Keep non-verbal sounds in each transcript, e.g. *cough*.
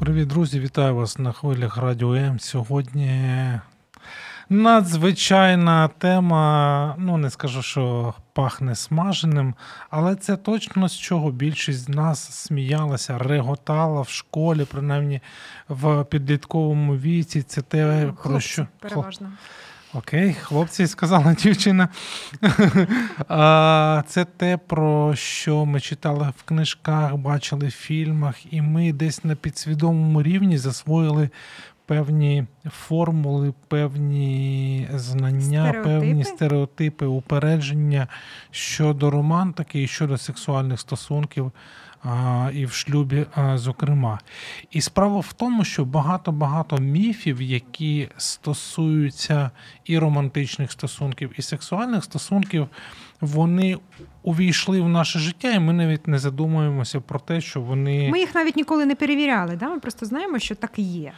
Привіт, друзі! Вітаю вас на хвилях Радіо М. Сьогодні надзвичайна тема. Ну, не скажу, що пахне смаженим, але це точно з чого більшість з нас сміялася, реготала в школі, принаймні в підлітковому віці. Це те, Хлопці, про що переважно. Окей, хлопці, сказала *laughs* дівчина. *laughs* Це те, про що ми читали в книжках, бачили в фільмах, і ми десь на підсвідомому рівні засвоїли певні формули, певні знання, Стереотипи. певні стереотипи, упередження щодо романтики і щодо сексуальних стосунків. а, І в шлюбі, а, зокрема. І справа в тому, що багато-багато міфів, які стосуються і романтичних стосунків, і сексуальних стосунків, вони увійшли в наше життя, і ми навіть не задумуємося про те, що вони. Ми їх навіть ніколи не перевіряли, да? ми просто знаємо, що так і є.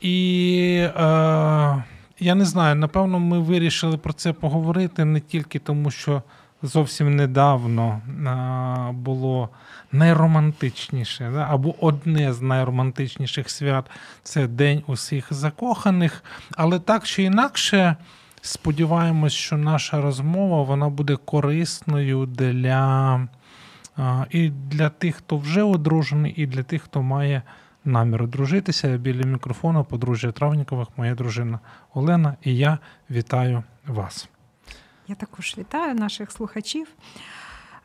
І е, я не знаю, напевно, ми вирішили про це поговорити не тільки тому, що зовсім недавно е, було найромантичніше, да? або одне з найромантичніших свят це День усіх закоханих. Але так чи інакше. Сподіваємось, що наша розмова вона буде корисною для і для тих, хто вже одружений, і для тих, хто має намір одружитися. Біля мікрофону подружжя Травнікових, моя дружина Олена, і я вітаю вас. Я також вітаю наших слухачів.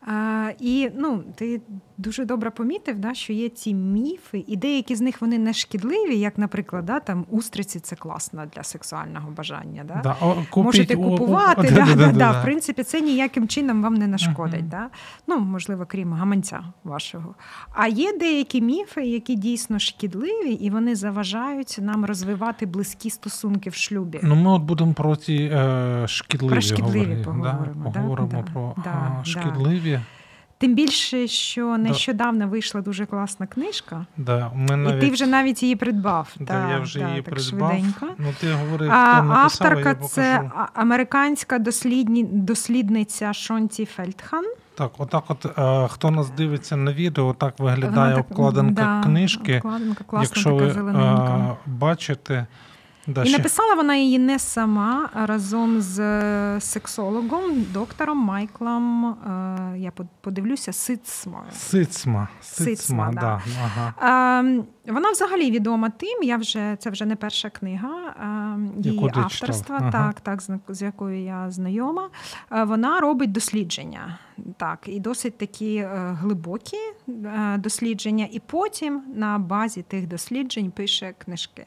А, і ну, ти дуже добре помітив, да, що є ці міфи, і деякі з них вони не шкідливі, як, наприклад, да, там устриці це класно для сексуального бажання. Да? Да, о, купіть, Можете о, купувати, о, *laughs* да, да-да-да-да. да, да, в принципі, це ніяким чином вам не нашкодить. Мгм. Да? Ну, можливо, крім гаманця вашого. А є деякі міфи, які дійсно шкідливі, і вони заважають нам розвивати близькі стосунки в шлюбі. Ну, ми от будемо про ці е, шкідливі, Про шкідливі говорити, поговоримо, Да? да, поговоримо да, про да, да. шкідливі. Тим більше, що нещодавно вийшла дуже класна книжка, Да, ми і ти вже навіть її придбав. да, та, я вже та, її так придбав. швиденько. Ну, ти говорив, хто А, написав, авторка я це американська дослідні, дослідниця Шонті Фельдхан. Так, отак, от е, хто нас дивиться на відео, отак виглядає так, обкладинка да, книжки. Обкладинка класна, Якщо така ви е, бачите, да, І ще- написала вона її не сама, а разом з е, сексологом, доктором Майклом. е, Я под- подивлюся, Сицмою. Сицма. Сицма, Сицма, да. да. Ага. Ем, Вона взагалі відома тим. Я вже це вже не перша книга ем, її Яку авторства. Ага. так, так, з, з якою я знайома. Е, Вона робить дослідження, так, і досить такі е, глибокі е, дослідження, і потім на базі тих досліджень пише книжки.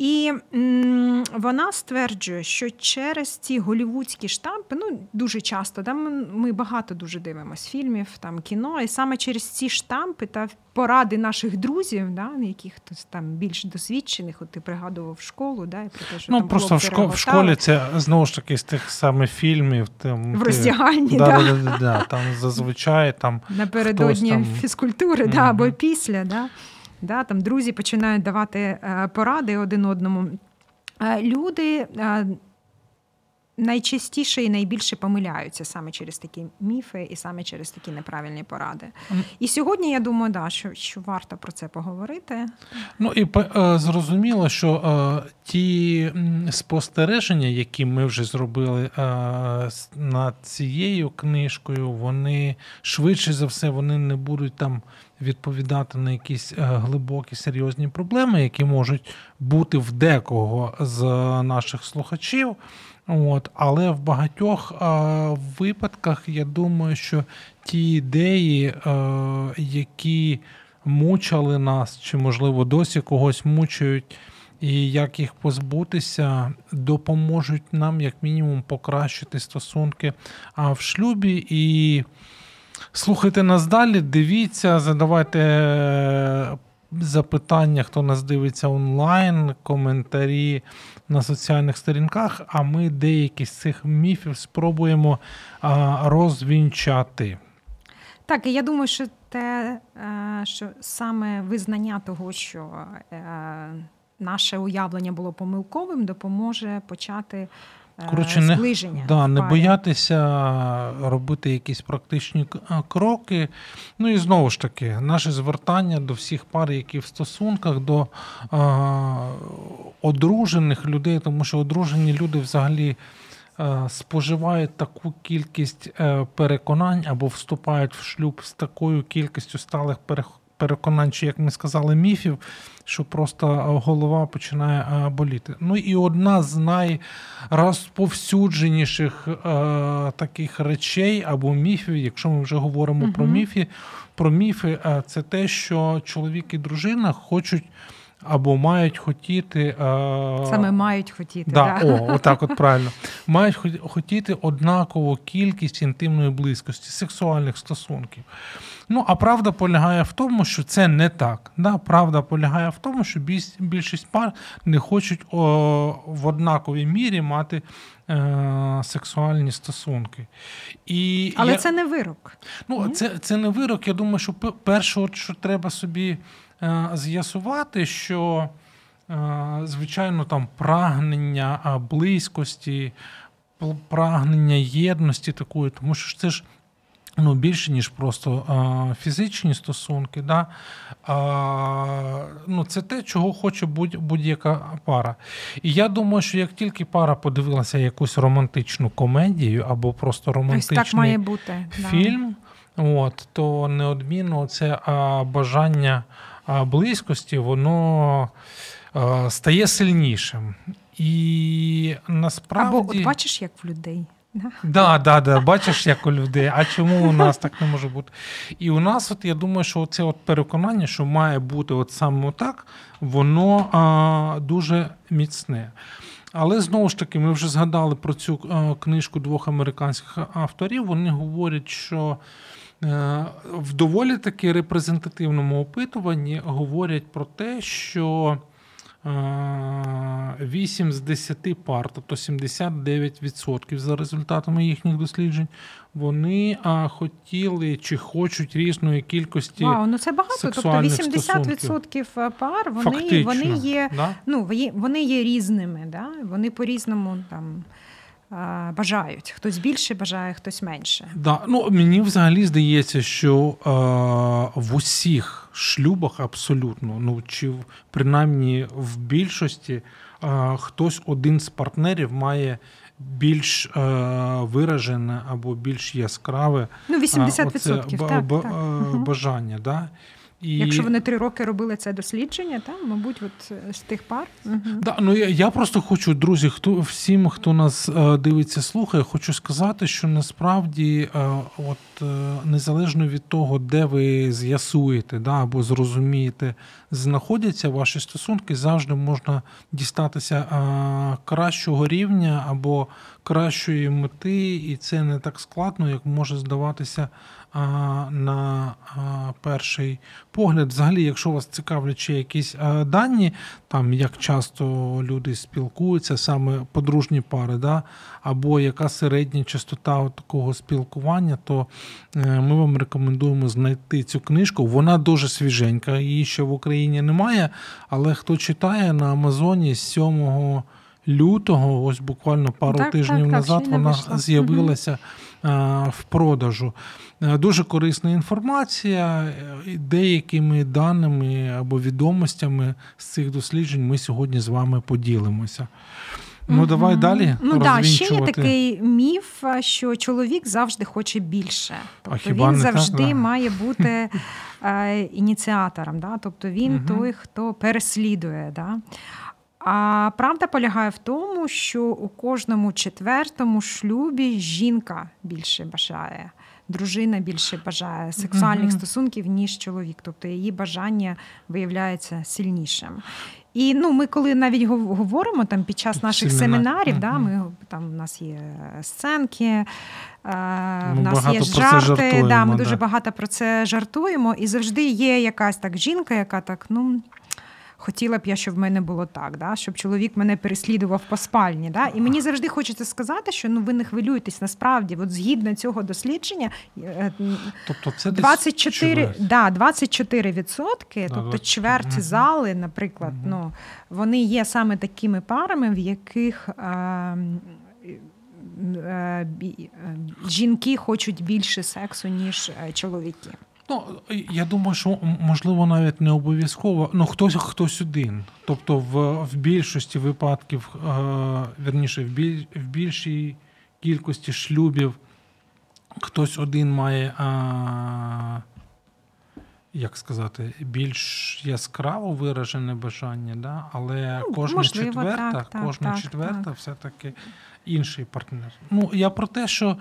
І м, вона стверджує, що через ці голівудські штампи, ну дуже часто, да, ми, багато дуже дивимося фільмів, там кіно, і саме через ці штампи та поради наших друзів, да, яких хтось там більш досвідчених, от ти пригадував школу, да, і про те, що Ну, там просто в, хлопці шко- в школі це знову ж таки з тих самих фільмів. Там, в роздягальні, да, да, да, да, да, там зазвичай там *laughs* напередодні там- фізкультури, да, або після. Да, да, там друзі починають давати е, поради один одному. Е, Люди е, найчастіше і найбільше помиляються саме через такі міфи і саме через такі неправильні поради. І сьогодні я думаю, да, що, що варто про це поговорити. Ну і зрозуміло, що ті спостереження, які ми вже зробили над цією книжкою, вони швидше за все вони не будуть там відповідати на якісь е, глибокі серйозні проблеми, які можуть бути в декого з наших слухачів. От, але в багатьох е, випадках я думаю, що ті ідеї, е, які мучили нас, чи, можливо, досі когось мучають, і як їх позбутися, допоможуть нам, як мінімум, покращити стосунки а в шлюбі. І Слухайте нас далі, дивіться, задавайте е, запитання, хто нас дивиться онлайн, коментарі на соціальних сторінках, а ми деякі з цих міфів спробуємо розвінчати. Так, і я думаю, що те, е, що саме визнання того, що е, наше уявлення було помилковим, допоможе почати е, Коротше, не, зближення. да, не боятися робити якісь практичні кроки. Ну і знову ж таки, наше звертання до всіх пар, які в стосунках, до а, одружених людей, тому що одружені люди взагалі. е, Споживають таку кількість е, переконань або вступають в шлюб з такою кількістю сталих переконань, чи як ми сказали, міфів, що просто голова починає боліти. Ну і одна з найрозповсюдженіших е, таких речей або міфів, якщо ми вже говоримо про Мгм. міфи, про міфи, е, це те, що чоловік і дружина хочуть. Або мають хотіти е, Саме мають хотіти. Да, да. О, отак от правильно. Мають хотіти однакову кількість інтимної близькості, сексуальних стосунків. Ну, а правда полягає в тому, що це не так. Да? Правда полягає в тому, що більшість пар не хочуть о, в однаковій мірі мати е, сексуальні стосунки. І Але я- це не вирок. Ну, Ні? це, це не вирок. Я думаю, що перше, що треба собі з'ясувати, що, е, звичайно, там прагнення близькості, прагнення єдності такої, тому що це ж. Ну, більше, ніж просто а, фізичні стосунки, да? а, ну, це те, чого хоче будь, будь-яка пара. І я думаю, що як тільки пара подивилася якусь романтичну комедію або просто Ось романтичний так має бути. да. фільм, от, то неодмінно це а, бажання близькості, воно стає сильнішим. І насправді. Або от бачиш, як в людей. Да? Да, да, да, бачиш, як у людей. А чому у нас так не може бути? І у нас, от я думаю, що це от переконання, що має бути от саме так, воно а, дуже міцне. Але знову ж таки, ми вже згадали про цю книжку двох американських авторів. Вони говорять, що в доволі таки репрезентативному опитуванні говорять про те, що. 8 з 10 пар, тобто 79% за результатами їхніх досліджень, вони хотіли чи хочуть різної кількості. Вау, ну це багато. Тобто сексуальних 80% пар вони, Фактично, вони є да? ну, вони- є різними, да? вони по-різному там бажають. Хтось більше бажає, хтось менше. Да. Ну, мені взагалі здається, що е, в усіх шлюбах абсолютно, ну чи в- принаймні в більшості, е, хтось один з партнерів має більш е, виражене або більш яскраве Ну, 80%. оце так, ба- так. бажання. Да? І... Якщо вони три роки робили це дослідження, там, мабуть, от е, з тих пар. Угу. Да, ну я, я просто хочу, друзі, хто всім, хто нас е, дивиться, слухає, хочу сказати, що насправді, е, от е, незалежно від того, де ви з'ясуєте, да, або зрозумієте, знаходяться ваші стосунки, завжди можна дістатися е, кращого рівня або кращої мети, і це не так складно, як може здаватися на перший погляд. Взагалі, якщо вас цікавлять ще якісь а, дані, там як часто люди спілкуються, саме подружні пари, да, або яка середня частота такого спілкування, то е, ми вам рекомендуємо знайти цю книжку. Вона дуже свіженька, її ще в Україні немає. Але хто читає на Амазоні з 7 лютого, ось буквально пару Так, тижнів так, так, назад, не вона з'явилася е, в продажу. Е, Дуже корисна інформація. е, Деякими даними або відомостями з цих досліджень ми сьогодні з вами поділимося. Ну, давай далі. Ну да, ще є такий міф, що чоловік завжди хоче більше. Тобто хіба він не так? завжди Да. має бути *laughs* е, ініціатором. Да? Тобто він той, хто переслідує. Да? А правда полягає в тому, що у кожному четвертому шлюбі жінка більше бажає. Дружина більше бажає сексуальних Мгм. стосунків, ніж чоловік. Тобто її бажання виявляється сильнішим. І ну, ми, коли навіть говоримо там під час наших Семінар. семінарів, Мгм. да, ми там у нас є сценки, е, в нас є жарти. жартуємо, да, ми да. дуже багато про це жартуємо. І завжди є якась так жінка, яка так, ну. Хотіла б я, щоб в мене було так, да? щоб чоловік мене переслідував по спальні. Да? І мені завжди хочеться сказати, що ну ви не хвилюєтесь насправді. От згідно цього дослідження, е, Тобто це десь 24, чверть. да, 24 відсотки, тобто 24, чверть мгм. зали, наприклад, Мгм. ну, вони є саме такими парами, в яких е, е, бі- е, жінки хочуть більше сексу, ніж е, чоловіки. Ну, я думаю, що можливо навіть не обов'язково. Ну, хтось хтось один. Тобто, в, в більшості випадків, е, верніше, в, біль, в більшій кількості шлюбів хтось один має, е, як сказати, більш яскраво виражене бажання, да? але Ну, кожна можливо, четверта, так, так, кожна так, четверта так. все-таки інший партнер. Ну, я про те, що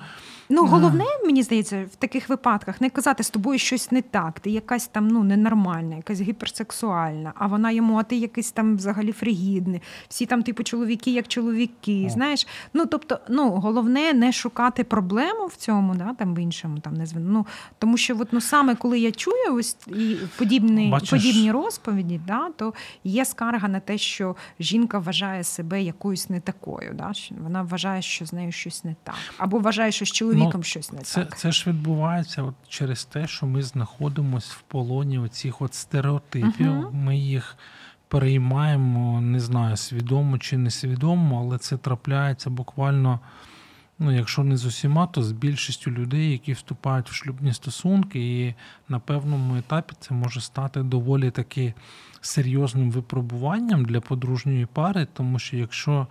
Ну, головне, мені здається, в таких випадках не казати з тобою щось не так, ти якась там ну, ненормальна, якась гіперсексуальна, а вона йому, а ти якийсь там взагалі фригідний. Всі там, типу, чоловіки, як чоловіки. О. Знаєш, ну тобто, ну головне не шукати проблему в цьому, да, там в іншому там не звин- Ну, тому що, от, ну, саме коли я чую ось і подібні, Бачиш- подібні розповіді, да, то є скарга на те, що жінка вважає себе якоюсь не такою. Да, вона вважає, що з нею щось не так, або вважає, що з чоловіком щось не Це, так. це ж відбувається от через те, що ми знаходимося в полоні оцих от стереотипів. Мгм. Ми їх переймаємо, не знаю, свідомо чи несвідомо, але це трапляється буквально, ну, якщо не з усіма, то з більшістю людей, які вступають в шлюбні стосунки, і на певному етапі це може стати доволі таки серйозним випробуванням для подружньої пари, тому що якщо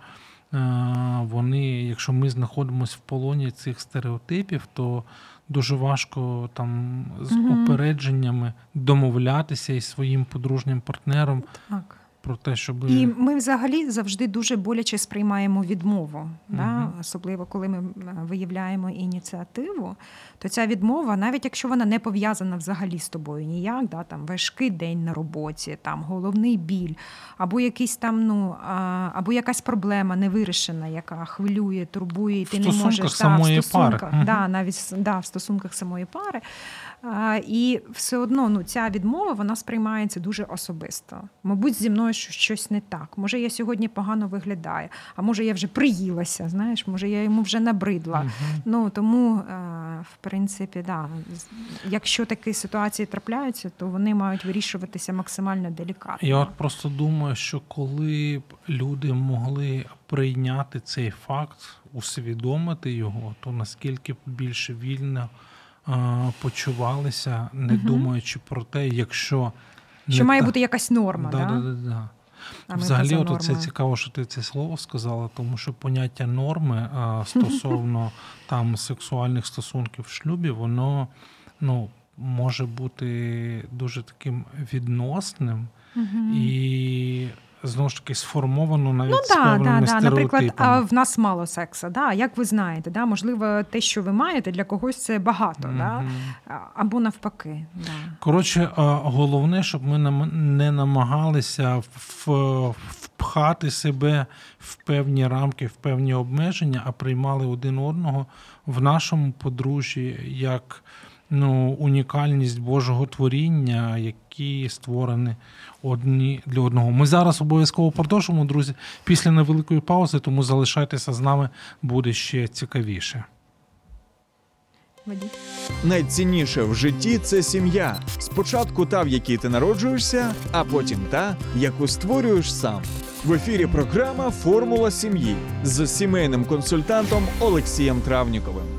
вони, якщо ми знаходимося в полоні цих стереотипів, то дуже важко там з угу. упередженнями домовлятися із своїм подружнім партнером так. Про те, щоб І ми взагалі завжди дуже боляче сприймаємо відмову. Да? Особливо коли ми виявляємо ініціативу, то ця відмова, навіть якщо вона не пов'язана взагалі з тобою ніяк, да? там важкий день на роботі, там головний біль, або якийсь там, ну або якась проблема невирішена, яка хвилює, турбує, і В ти не можеш самої в стосунках, пари. Да, навіть да, в стосунках самої пари. А, і все одно ну, ця відмова вона сприймається дуже особисто. Мабуть, зі мною що- щось не так. Може, я сьогодні погано виглядаю, а може, я вже приїлася, знаєш, може, я йому вже набридла. Мгм. Ну тому, е, в принципі, да, якщо такі ситуації трапляються, то вони мають вирішуватися максимально делікатно. Я от просто думаю, що коли б люди могли прийняти цей факт, усвідомити його, то наскільки б більше вільно е, почувалися, не Мгм. думаючи про те, якщо Що має бути якась норма, да, да? да, да, да. А Взагалі, от це цікаво, що ти це слово сказала, тому що поняття норми а, стосовно *laughs* там сексуальних стосунків в шлюбі, воно ну, може бути дуже таким відносним і знову ж таки сформовано навіть Ну з да, да. Наприклад, а в нас мало сексу. Да? Як ви знаєте, да? можливо, те, що ви маєте, для когось це багато, да? Мгм. А- або навпаки. Да. Коротше, головне, щоб ми не намагалися впхати себе в певні рамки, в певні обмеження, а приймали один одного в нашому подружжі як ну, унікальність Божого творіння, які створені одні для одного. Ми зараз обов'язково продовжимо, друзі, після невеликої паузи, тому залишайтеся з нами, буде ще цікавіше. Найцінніше в житті це сім'я. Спочатку та, в якій ти народжуєшся, а потім та, яку створюєш сам. В ефірі програма Формула сім'ї з сімейним консультантом Олексієм Травніковим.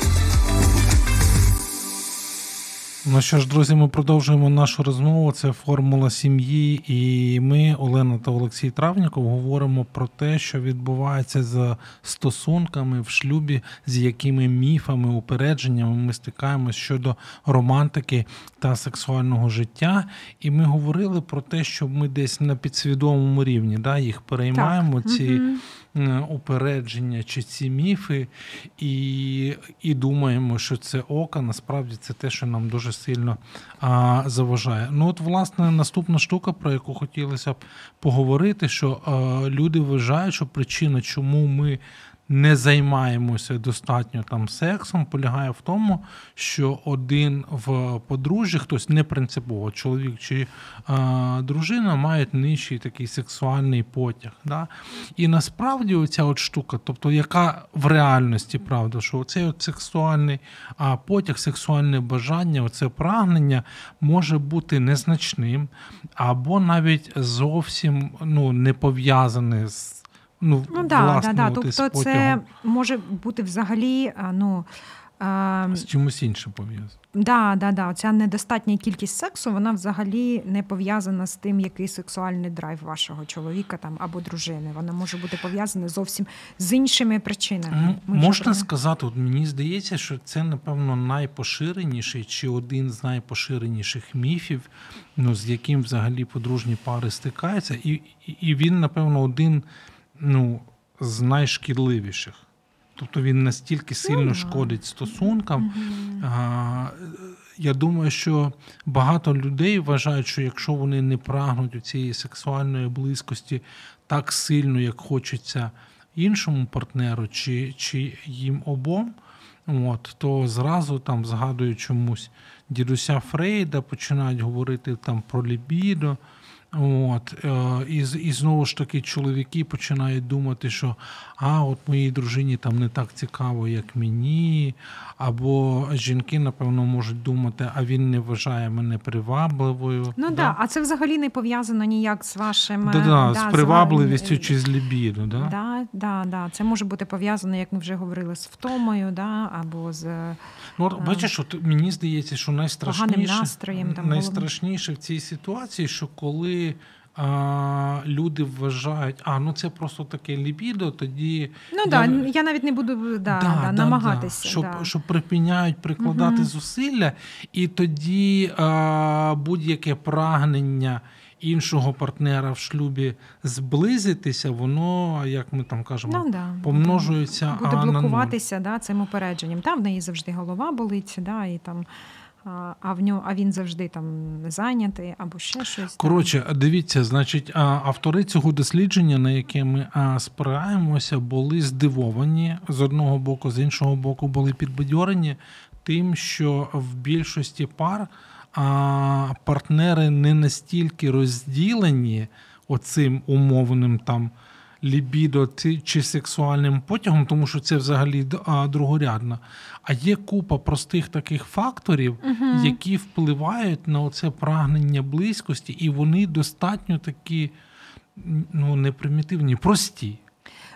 Ну що ж, друзі, ми продовжуємо нашу розмову. Це формула сім'ї, і ми, Олена та Олексій Травніков, говоримо про те, що відбувається з стосунками в шлюбі, з якими міфами, упередженнями ми стикаємось щодо романтики та сексуального життя. І ми говорили про те, що ми десь на підсвідомому рівні да, їх переймаємо. Так. ці Мгм. Е, упередження чи ці міфи, і, і думаємо, що це око, насправді це те, що нам дуже сильно а, заважає. Ну, от, власне, наступна штука, про яку хотілося б поговорити, що а, люди вважають, що причина, чому ми. Не займаємося достатньо там сексом, полягає в тому, що один в подружжі, хтось не принципово, чоловік чи а, дружина, мають нижчий такий сексуальний потяг. Да? І насправді оця от штука, тобто яка в реальності правда, що цей сексуальний а, потяг, сексуальне бажання, оце прагнення може бути незначним, або навіть зовсім ну, не пов'язане з. Ну, Ну да, власне, да, да. Тобто із це може бути взагалі, ну. з чимось іншим пов'язане. Да, да, да. Ця недостатня кількість сексу, вона взагалі не пов'язана з тим, який сексуальний драйв вашого чоловіка там або дружини. Вона може бути пов'язана зовсім з іншими причинами. Ну, Ми Можна сказати, от мені здається, що це, напевно, найпоширеніший чи один з найпоширеніших міфів, ну, з яким взагалі подружні пари стикаються, і- і він, напевно, один ну, з найшкідливіших. Тобто він настільки сильно шкодить стосункам. А, Я думаю, що багато людей вважають, що якщо вони не прагнуть у цієї сексуальної близькості так сильно, як хочеться іншому партнеру, чи, чи їм обом, от, то зразу там згадують чомусь дідуся Фрейда, починають говорити там про лібідо. От, е, і, і знову ж таки чоловіки починають думати, що а, от моїй дружині там не так цікаво, як мені. Або жінки, напевно, можуть думати, а він не вважає мене привабливою. Ну да. да, а це взагалі не пов'язано ніяк з вашим е, Да-да, да, з привабливістю ва- чи з лібідо. Да? Да, да, да. Це може бути пов'язано, як ми вже говорили, з втомою, да, або з Ну, от, бачиш, от мені здається, що найстрашніше, настроєм. Там, найстрашніше в цій ситуації, що коли а, люди вважають, а ну це просто таке лібідо, тоді Ну да, Я- я навіть не буду да, да, намагатися. Щоб, да. щоб припиняють прикладати Мгм. зусилля, і тоді а, будь-яке прагнення іншого партнера в шлюбі зблизитися, воно, як ми там кажемо, Ну, да, помножується буде а, на нуль. да, цим упередженням. Там в неї завжди голова болить, да, і там, а, в нього, а він завжди там зайнятий або ще щось. Коротше, дивіться, значить, автори цього дослідження, на яке ми спираємося, були здивовані з одного боку, з іншого боку, були підбадьорені тим, що в більшості пар а, партнери не настільки розділені оцим умовним там. Лібідо чи сексуальним потягом, тому що це взагалі другорядна, а, другорядно. А є купа простих таких факторів, угу. які впливають на оце прагнення близькості, і вони достатньо такі ну, не примітивні, прості.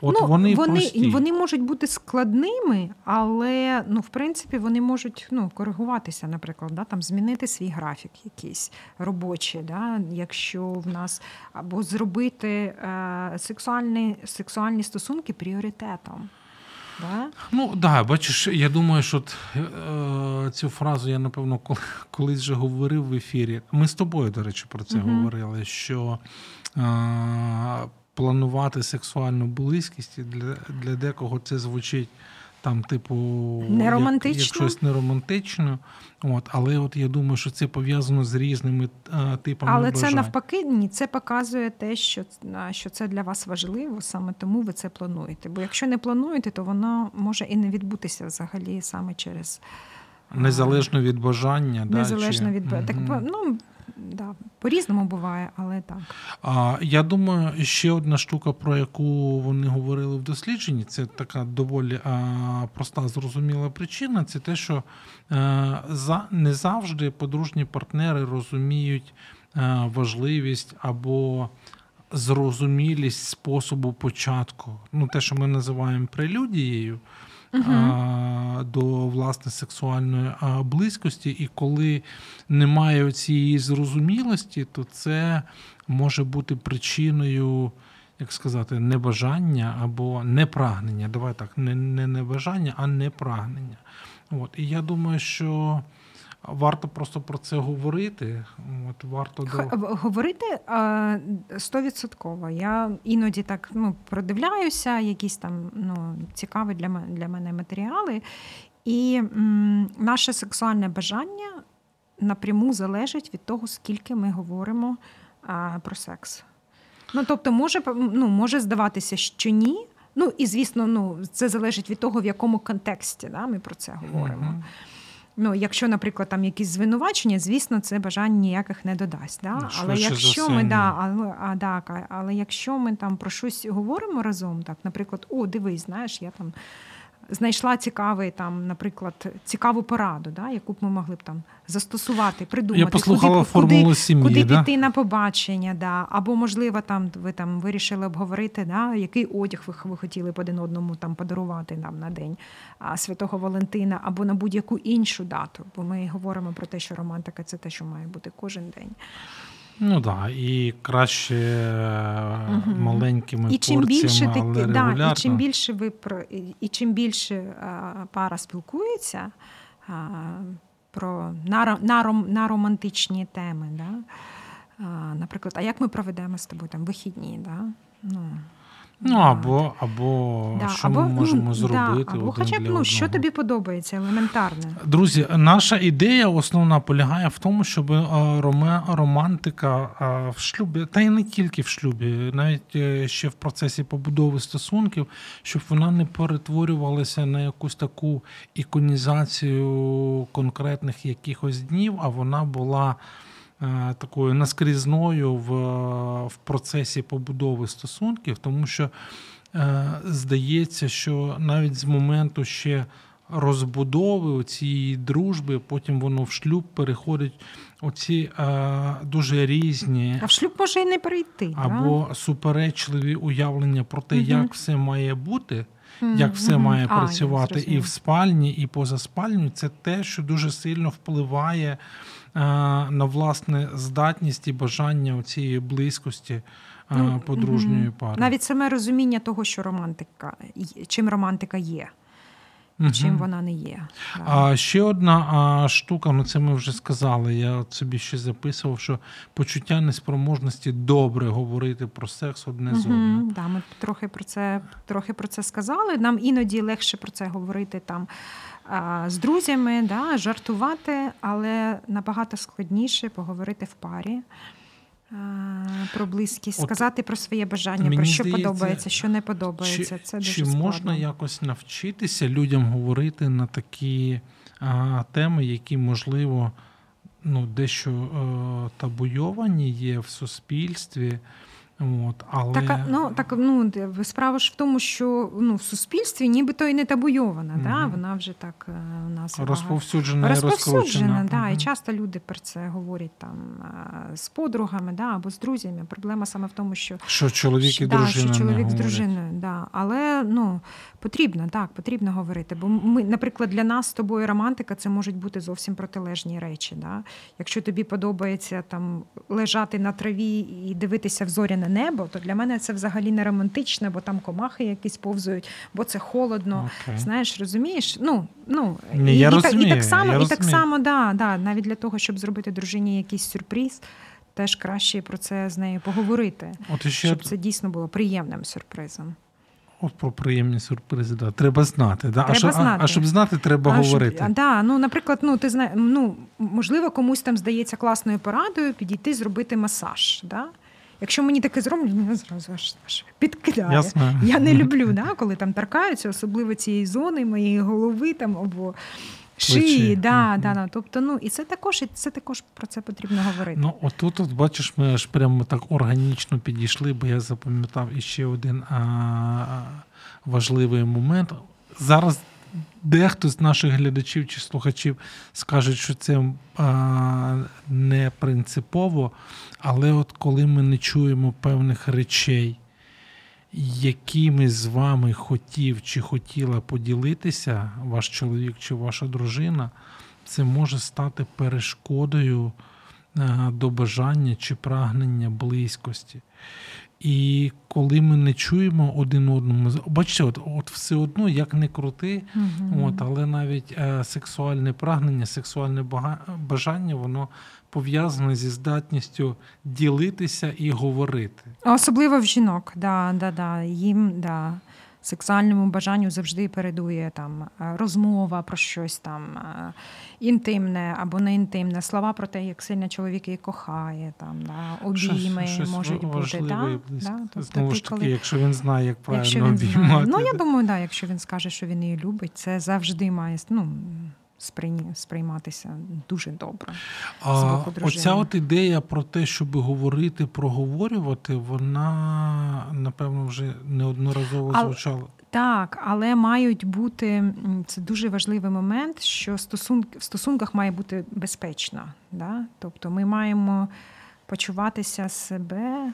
От ну, вони, вони, прості. вони можуть бути складними, але ну, в принципі вони можуть ну, коригуватися, наприклад, да, там, змінити свій графік якийсь робочий, да, якщо в нас або зробити е, сексуальні, сексуальні стосунки пріоритетом. Да? Ну да, бачиш, я думаю, що от, е, цю фразу я напевно кол- колись вже говорив в ефірі. Ми з тобою, до речі, про це Мгм. говорили. Що е, планувати сексуальну близькість і для, для декого це звучить там, типу, як, як щось неромантично. От, але от я думаю, що це пов'язано з різними е, типами. Але це навпаки, ні, це показує те, що, що це для вас важливо, саме тому ви це плануєте. Бо якщо не плануєте, то воно може і не відбутися взагалі саме через Незалежно від бажання. незалежно да, чи... від так, Мгм. по- ну да, по-різному буває, але так. А, я думаю, ще одна штука, про яку вони говорили в дослідженні, це така доволі а, проста, зрозуміла причина. Це те, що е, за, не завжди подружні партнери розуміють е, важливість або зрозумілість способу початку. Ну, те, що ми називаємо прелюдією. А, до власне сексуальної близькості, і коли немає цієї зрозумілості, то це може бути причиною. Як сказати, небажання або непрагнення. Давай так, не небажання, а непрагнення. От. І я думаю, що варто просто про це говорити. От, варто до... Говорити стовідсотково. Я іноді так ну, продивляюся, якісь там ну, цікаві для мене, для мене матеріали. І м, наше сексуальне бажання напряму залежить від того, скільки ми говоримо а, про секс. Ну, тобто, може ну, може здаватися, що ні. Ну і звісно, ну це залежить від того, в якому контексті да, ми про це говоримо. Uh-huh. Ну, якщо, наприклад, там якісь звинувачення, звісно, це бажань ніяких не додасть. Да? Ну, але якщо ми да, але, а, так, але якщо ми там про щось говоримо разом, так, наприклад, о, дивись, знаєш, я там знайшла цікавий там, наприклад, цікаву пораду, да, яку б ми могли б там застосувати, придумати, Я послухала куди, формулу куди, сім'ї, куди да? піти на побачення, да, або можливо, там ви там вирішили обговорити, да, який одяг ви, ви хотіли б один одному там подарувати нам на день а, Святого Валентина, або на будь-яку іншу дату. Бо ми говоримо про те, що романтика це те, що має бути кожен день. Ну так, і краще угу. маленькими і чим порціями, більше але регулярно. да, і чим більше ви про і чим більше а, пара спілкується а, про на, на, на романтичні теми, да? а, наприклад, а як ми проведемо з тобою там вихідні? Да? Ну, Ну, або або да, що або, ми можемо ну, зробити. Да, або хоча б ну, що тобі подобається, елементарне. Друзі, наша ідея основна полягає в тому, щоб е, романтика е, в шлюбі, та й не тільки в шлюбі, навіть е, ще в процесі побудови стосунків, щоб вона не перетворювалася на якусь таку іконізацію конкретних якихось днів, а вона була. Е, такою наскрізною в в процесі побудови стосунків, тому що е, здається, що навіть з моменту ще розбудови цієї дружби, потім воно в шлюб переходить оці е, дуже різні. А в шлюб може і не перейти. Або да? суперечливі уявлення про те, угу. як все має бути. Як все має а, працювати і в спальні, і поза спальню, це те, що дуже сильно впливає на власне здатність і бажання цієї близькості е, ну, подружньої пари. Навіть саме розуміння того, що романтика, чим романтика є. Угу. Чим вона не є. А ще одна а, штука, ну це ми вже сказали. Я собі ще записував, що почуття неспроможності добре говорити про секс одне угу. з одним. Да, Ми трохи про це трохи про це сказали. Нам іноді легше про це говорити там з друзями, да, жартувати, але набагато складніше поговорити в парі. Про близькість, От, сказати про своє бажання, про що здається, подобається, що не подобається. Чи, Це дуже чи складно. можна якось навчитися людям говорити на такі а, теми, які, можливо, ну, дещо а, табуйовані є в суспільстві? От, але... Так, ну так ну справа ж в тому, що ну в суспільстві нібито і не табуйована. Mm-hmm. Да? Вона вже так е, у нас розповсюджена, розповсюджена. Да, mm-hmm. І часто люди про це говорять там е, з подругами, да, або з друзями. Проблема саме в тому, що що чоловік і да, дружина що чоловік з дружиною, да. але ну потрібно так, потрібно говорити. Бо ми, наприклад, для нас з тобою романтика це можуть бути зовсім протилежні речі. Да? Якщо тобі подобається там лежати на траві і дивитися в зоряне небо, то для мене це взагалі не романтично, бо там комахи якісь повзують, бо це холодно. Okay. Знаєш, розумієш? Ну, ну Ні, і, я і, розумію, і так само, я і так само, да, да, навіть для того, щоб зробити дружині якийсь сюрприз. Теж краще про це з нею поговорити, От ще... щоб це дійсно було приємним сюрпризом. От про приємні сюрпризи, да. треба знати. Да? Треба а, знати. А, а щоб знати, треба а говорити. Щоб, да, ну, Наприклад, ну, ти зна... ну, можливо, комусь там здається класною порадою підійти зробити масаж. Да? Якщо мені таке зроблять, мене зразу аж, аж підкидає. Ясно. Я не люблю, да, коли там торкаються, особливо цієї зони, моєї голови там або. Шиї, да, да, да. Тобто, ну і це також і це також про це потрібно говорити. Ну, отут, от бачиш, ми аж прямо так органічно підійшли, бо я запам'ятав іще один а, важливий момент. Зараз дехто з наших глядачів чи слухачів скаже, що це а, не принципово, але от коли ми не чуємо певних речей, якими з вами хотів чи хотіла поділитися ваш чоловік чи ваша дружина, це може стати перешкодою до бажання чи прагнення близькості. І коли ми не чуємо один одному, бачите, от, от все одно, як не крути, Мгм. от, але навіть е, сексуальне прагнення, сексуальне бажання, воно пов'язане зі здатністю ділитися і говорити. Особливо в жінок, да, да, да. їм да, сексуальному бажанню завжди передує там е, розмова про щось там е, інтимне або не інтимне, слова про те, як сильно чоловік її кохає, там, да, обійми щось, щось можуть бути. Да, да, тобто Знову ж таки, коли- якщо він знає, як правильно обіймати. знає. Ну, я думаю, да, якщо він скаже, що він її любить, це завжди має ну, сприйматися дуже добре. з А, боку дружини. оця от ідея про те, щоб говорити, проговорювати, вона, напевно, вже неодноразово Але- звучала. Так, але мають бути це дуже важливий момент, що стосунки в стосунках має бути безпечно. Да? Тобто ми маємо почуватися себе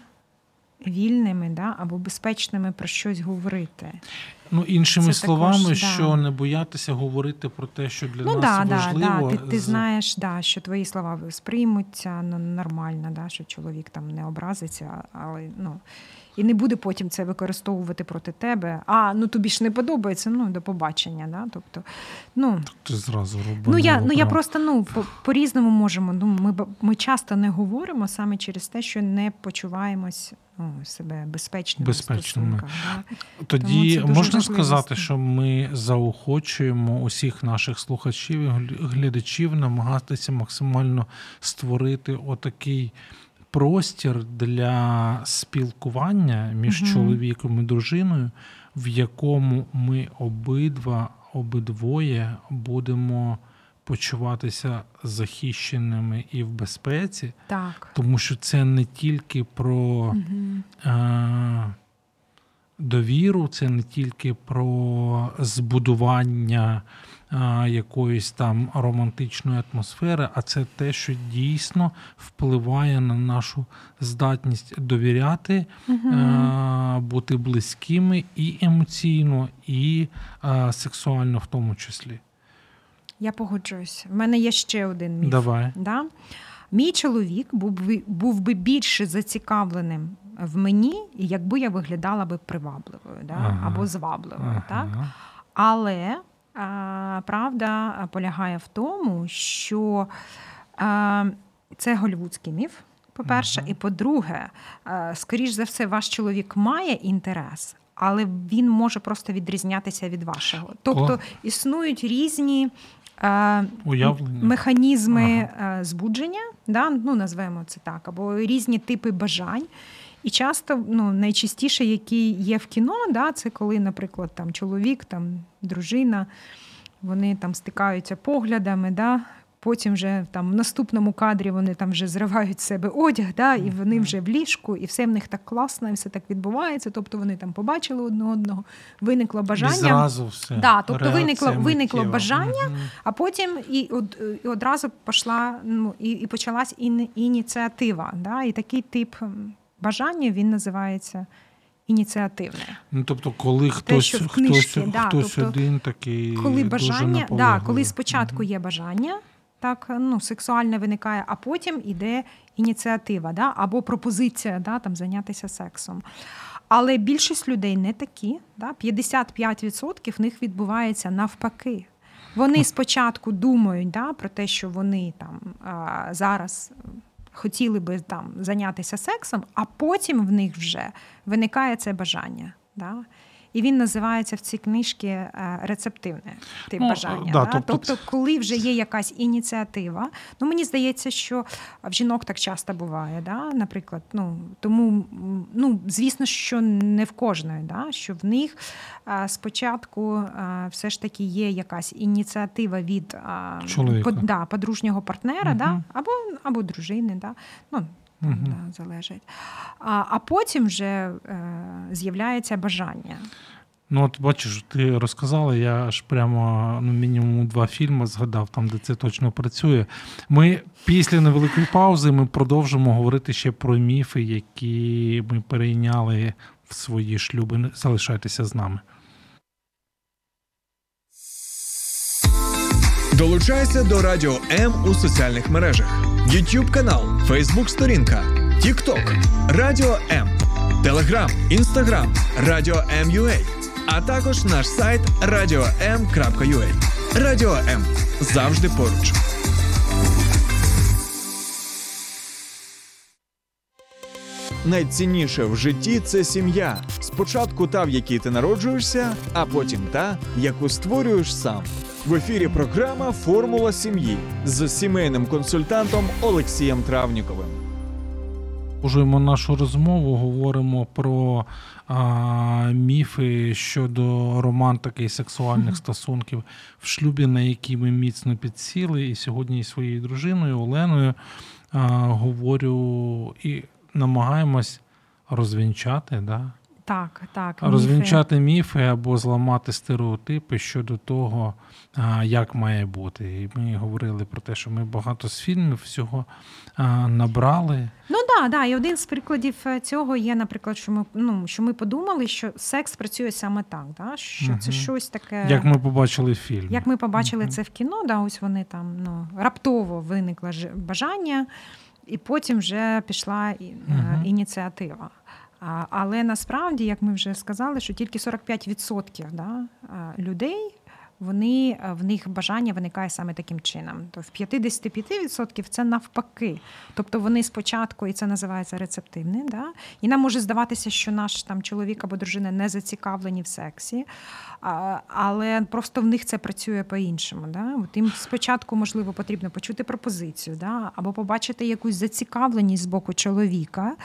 вільними да? або безпечними про щось говорити. Ну, іншими Це словами, також, да. що не боятися говорити про те, що для ну нас да, да, важливо. да. Ти, ти знаєш, да, що твої слова сприймуться ну, нормально, да, що чоловік там не образиться, але ну. І не буде потім це використовувати проти тебе. А, ну тобі ж не подобається, ну до побачення. Да? Тобто, ну, Ти зразу робила. Ну я ну я просто ну по, по-різному можемо. Ну ми ми часто не говоримо саме через те, що не почуваємось ну, себе безпечними. Безпечними. Да? Тоді дуже можна сказати, що ми заохочуємо усіх наших слухачів і глядачів намагатися максимально створити отакий простір для спілкування між Мгм. чоловіком і дружиною, в якому ми обидва, обидвоє будемо почуватися захищеними і в безпеці, Так. тому що це не тільки про Угу. е, довіру, це не тільки про збудування якоїсь там романтичної атмосфери, а це те, що дійсно впливає на нашу здатність довіряти, е, бути близькими і емоційно, і сексуально в тому числі. Я погоджуюсь. У мене є ще один міф. Давай. Да? Мій чоловік був би, був би більше зацікавленим в мені, якби я виглядала би привабливою да? Ага. або звабливою. Так? Але а, правда полягає в тому, що а, це голівудський міф. По-перше, і по-друге, а, скоріш за все, ваш чоловік має інтерес, але він може просто відрізнятися від вашого. Тобто О. існують різні. Уявлення. Механізми а, збудження, да? ну, назвемо це так, або різні типи бажань. І часто ну, найчастіше, які є в кіно, да, це коли, наприклад, там чоловік, там дружина, вони там стикаються поглядами, да, потім вже там в наступному кадрі вони там вже зривають з себе одяг, да, і вони вже в ліжку, і все в них так класно, і все так відбувається. Тобто вони там побачили одне одного, виникло бажання. І зразу все. Да, тобто Реакція виникло- виникло бажання. А потім і, од, і одразу пішла ну, і, і почалась іні- ініціатива. Да? І такий тип бажання він називається ініціативне. Ну, тобто, коли хтось, що в хтось, да, хтось тобто, один такий. Коли дуже да, коли спочатку є бажання, так ну, сексуальне виникає, а потім іде ініціатива, да? або пропозиція да, там, зайнятися сексом. Але більшість людей не такі. Да? 55% в них відбувається навпаки. Вони спочатку думають да, про те, що вони там а, зараз хотіли би там зайнятися сексом, а потім в них вже виникає це бажання. Да? І він називається в цій книжці е, рецептивне тип Ну, бажання. да, да? тобто Тобто, коли вже є якась ініціатива, ну мені здається, що в жінок так часто буває, да? наприклад. Ну, тому, ну, звісно, що не в кожної, да? що в них а, спочатку а, все ж таки є якась ініціатива від а, Чоловіка. да, подружнього партнера, Мгм. да? або, або дружини. Да? Ну, Мгм. да, залежить. А, а потім вже е, з'являється бажання. Ну, от бачиш, ти розказала, я аж прямо ну, мінімум два фільми згадав, там, де це точно працює. Ми після невеликої паузи ми продовжимо говорити ще про міфи, які ми перейняли в свої шлюби. Залишайтеся з нами. Долучайся до Радіо М у соціальних мережах: YouTube канал, Facebook сторінка, TikTok, Радіо М, Telegram, Instagram, Радіо М.Ua, а також наш сайт radio.m.ua. Радіо М завжди поруч. Найцінніше в житті це сім'я. Спочатку та, в якій ти народжуєшся, а потім та, яку створюєш сам. В ефірі програма Формула сім'ї з сімейним консультантом Олексієм Травніковим. Продовжуємо нашу розмову, говоримо про а, міфи щодо романтики і сексуальних стосунків в шлюбі, на які ми міцно підсіли. І сьогодні із своєю дружиною Оленою а, говорю і намагаємось розвінчати, да? Так, так. розвінчати міфи або зламати стереотипи щодо того, як має бути. І ми говорили про те, що ми багато з фільмів всього набрали. Ну да, да. І один з прикладів е, цього є, наприклад, що ми ну що ми подумали, що секс працює саме так, да? що це щось таке. Як ми побачили фільм. Як ми побачили Мгм. це в кіно, да, ось вони там ну, раптово виникло бажання, і потім вже пішла е, ініціатива. Але насправді, як ми вже сказали, що тільки 45% да, людей. Вони в них бажання виникає саме таким чином. То в 55% це навпаки. Тобто вони спочатку, і це називається рецептивне, да? і нам може здаватися, що наш там чоловік або дружина не зацікавлені в сексі, але просто в них це працює по-іншому. Да? От їм спочатку, можливо, потрібно почути пропозицію, да? або побачити якусь зацікавленість з боку чоловіка.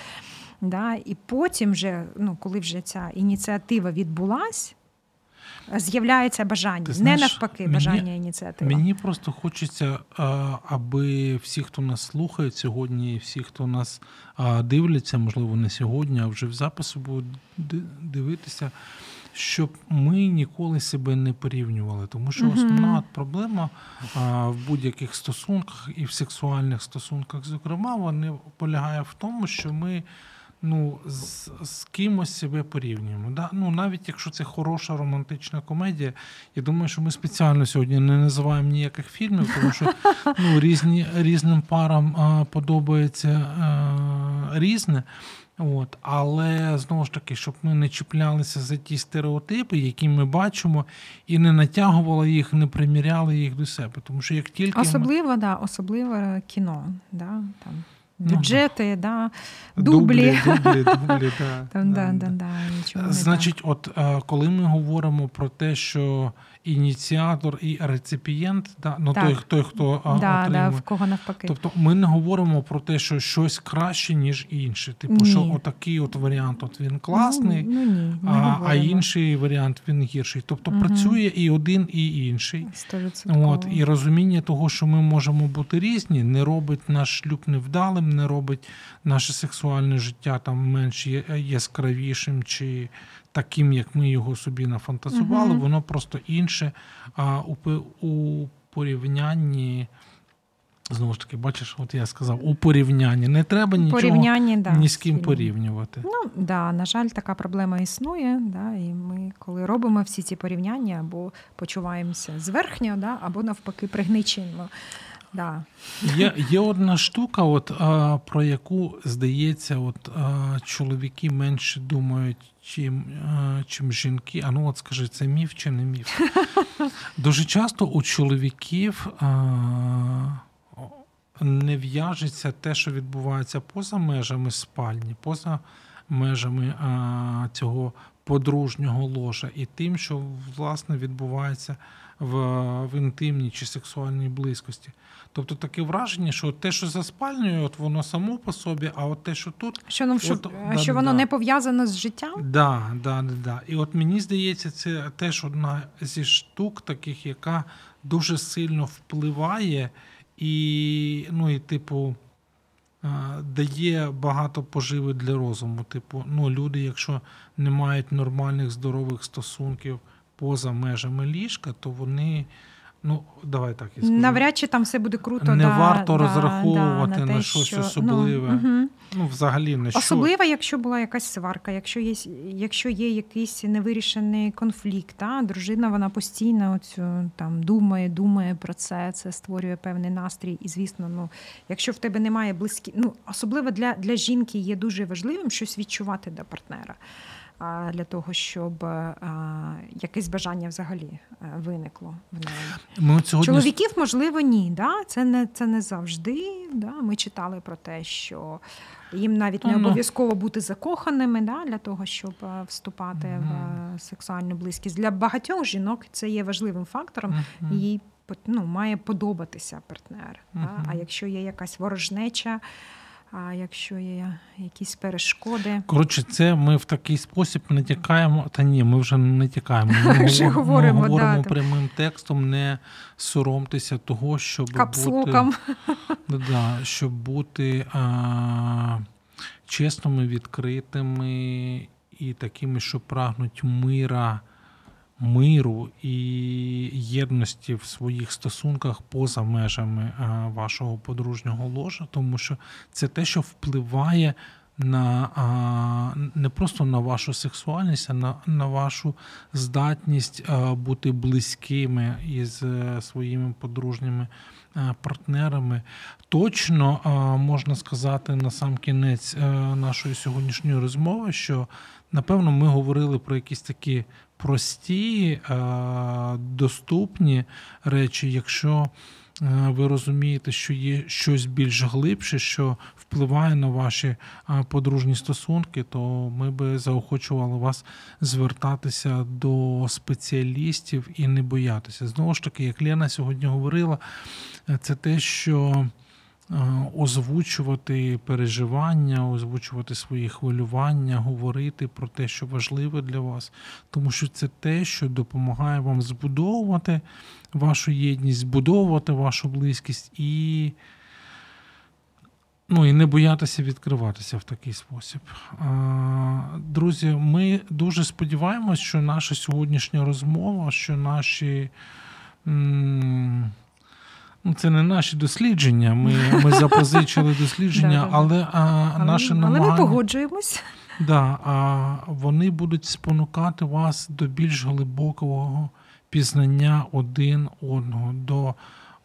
Да? І потім, вже, ну, коли вже ця ініціатива відбулась, з'являється бажання. Ти не знаєш, навпаки, мені- бажання ініціатива. Мені просто хочеться, аби всі, хто нас слухають сьогодні, і всі, хто нас дивляться, можливо, не сьогодні, а вже в запису будуть дивитися, щоб ми ніколи себе не порівнювали. Тому що основна проблема а, в будь-яких стосунках і в сексуальних стосунках, зокрема, вони полягає в тому, що ми. Ну, з, з кимось себе порівнюємо. Да? Ну, навіть якщо це хороша романтична комедія, я думаю, що ми спеціально сьогодні не називаємо ніяких фільмів, тому що *laughs* ну, різні, різним парам а, подобається а, різне. От, але знову ж таки, щоб ми не чіплялися за ті стереотипи, які ми бачимо, і не натягували їх, не приміряли їх до себе. Тому що як тільки ми- да, особливо кіно. Да, там, Ну, бюджети, да, дублі. дублі, дублі, дублі *laughs* да, да, да, да, Значить, от е, коли ми говоримо про те, що ініціатор і реципієнт, да, ну Так. той, той, хто а, так. да, да, в кого навпаки. Тобто ми не говоримо про те, що щось краще, ніж інше. Типу, Ні. що отакий от варіант от він класний, Ну, ну ні, а, а інший варіант він гірший. Тобто Мгм. працює і один, і інший. 100%. От, і розуміння того, що ми можемо бути різні, не робить наш шлюб невдалим, не робить наше сексуальне життя там менш яскравішим чи таким, як ми його собі нафантазували. Мгм. Воно просто інше. А у, у порівнянні. Знову ж таки, бачиш, от я сказав, у порівнянні не треба нічого да, ні з ким порівнювати. Ну, да, на жаль, така проблема існує. Да, і ми, коли робимо всі ці порівняння, або почуваємося зверхньо, да, або навпаки пригничимо. Да. Є, є одна штука, от, а, про яку, здається, от, а, чоловіки менше думають, чим, а, чим жінки. А ну от скажи, це міф чи не міф? *laughs* Дуже часто у чоловіків а, не в'яжеться те, що відбувається поза межами спальні, поза межами а, цього подружнього ложа, і тим, що власне відбувається в, в інтимній чи сексуальній близькості. Тобто таке враження, що те, що за спальнею, от воно само по собі, а от те, що тут, Що, ну, що, От, що да, воно да. не пов'язано з життям? Да, да, да, да. І от мені здається, це теж одна зі штук, таких, яка дуже сильно впливає і, ну, і типу, дає багато поживи для розуму. Типу, ну, люди, якщо не мають нормальних здорових стосунків поза межами ліжка, то вони Ну, давай так і скажу. Навряд чи там все буде круто. Не да, варто да, розраховувати да, на те, щось що- особливе. Ну, мгм. Ну, взагалі не що. Особливо, якщо була якась сварка, якщо є, якщо є якийсь невирішений конфлікт, та, дружина вона постійно оцю, там, думає, думає про це, це створює певний настрій. І, звісно, ну, якщо в тебе немає близькі, ну, особливо для, для жінки є дуже важливим щось відчувати до партнера. А, Для того, щоб а, якесь бажання взагалі е, виникло в неї. Ми сьогодні Чоловіків, можливо, ні. Да? Це, не, це не завжди. Да? Ми читали про те, що їм навіть не Ну, ну. обов'язково бути закоханими да? для того, щоб е, вступати в е, сексуальну близькість. Для багатьох жінок це є важливим фактором. Мгм. Їй ну, має подобатися партнер. Да? А якщо є якась ворожнеча, а якщо є якісь перешкоди. Коротше, це ми в такий спосіб не тікаємо. Та ні, ми вже не тікаємо. Ми, *laughs* Вже говоримо, ми говоримо да, прямим текстом, не соромтеся того, щоб Капслоком. бути, да, щоб бути а, чесними, відкритими і такими, що прагнуть мира, миру і єдності в своїх стосунках поза межами вашого подружнього ложа, тому що це те, що впливає на не просто на вашу сексуальність, а на, на вашу здатність бути близькими із е, своїми подружніми е, партнерами. Точно можна сказати на сам кінець е, нашої сьогоднішньої розмови, що напевно ми говорили про якісь такі прості, доступні речі, якщо е, ви розумієте, що є щось більш глибше, що впливає на ваші подружні стосунки, то ми би заохочували вас звертатися до спеціалістів і не боятися. Знову ж таки, як Лена сьогодні говорила, е, це те, що озвучувати переживання, озвучувати свої хвилювання, говорити про те, що важливе для вас, тому що це те, що допомагає вам збудовувати вашу єдність, збудовувати вашу близькість і. Ну і не боятися відкриватися в такий спосіб. Друзі, ми дуже сподіваємось, що наша сьогоднішня розмова, що наші. Ну, це не наші дослідження. Ми, ми запозичили *laughs* дослідження, але а, Але, наше але ми намагання. погоджуємось. Да, а вони будуть спонукати вас до більш глибокого пізнання один одного, до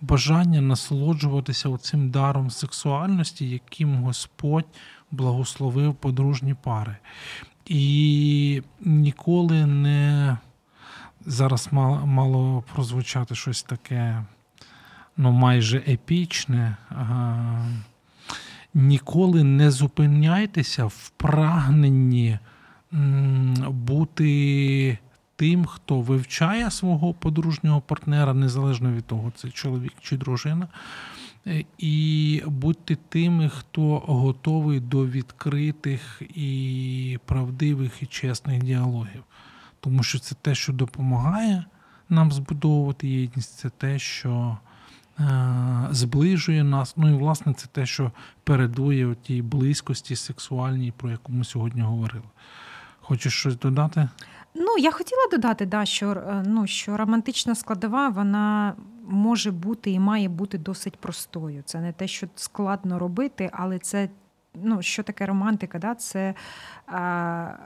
бажання насолоджуватися цим даром сексуальності, яким Господь благословив подружні пари. І ніколи не зараз мало, мало прозвучати щось таке, ну, майже епічне. Ніколи не зупиняйтеся в прагненні бути тим, хто вивчає свого подружнього партнера, незалежно від того, це чоловік чи дружина. Е, І будьте тими, хто готовий до відкритих і правдивих і чесних діалогів. Тому що це те, що допомагає нам збудовувати єдність, це те, що зближує нас. Ну і власне це те, що передує тій близькості сексуальній, про яку ми сьогодні говорили. Хочеш щось додати? Ну, я хотіла додати, да, що, е, ну, що романтична складова вона може бути і має бути досить простою. Це не те, що складно робити, але це ну, що таке романтика? Да? Це е,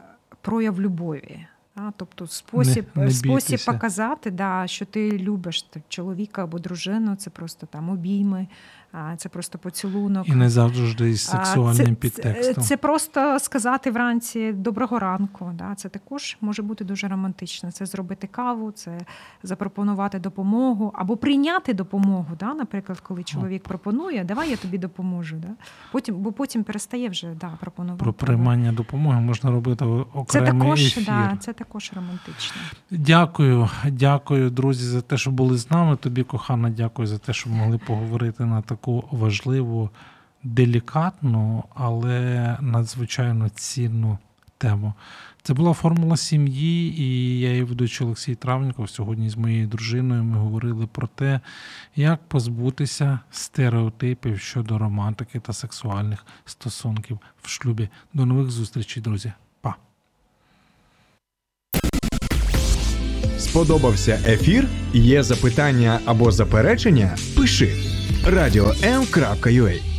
прояв любові. Да? Тобто спосіб, Не- не спосіб показати, да, що ти любиш чоловіка або дружину, це просто там обійми, а, це просто поцілунок. І не завжди із сексуальним це, підтекстом. Це, це просто сказати вранці доброго ранку. Да? Це також може бути дуже романтично. Це зробити каву, це запропонувати допомогу або прийняти допомогу. Да? Наприклад, коли чоловік пропонує, давай я тобі допоможу. Да? Потім, бо потім перестає вже да, пропонувати. Про приймання допомоги можна робити Це також, ефір. да, це також романтично. Дякую, дякую, друзі, за те, що були з нами. Тобі, кохана, дякую за те, що могли поговорити на таку важливу, делікатну, але надзвичайно цінну тему. Це була формула сім'ї, і я її ведучий Олексій Травніков. Сьогодні з моєю дружиною ми говорили про те, як позбутися стереотипів щодо романтики та сексуальних стосунків в шлюбі. До нових зустрічей, друзі. Па! Сподобався ефір? Є запитання або заперечення? Пиши радіом.ua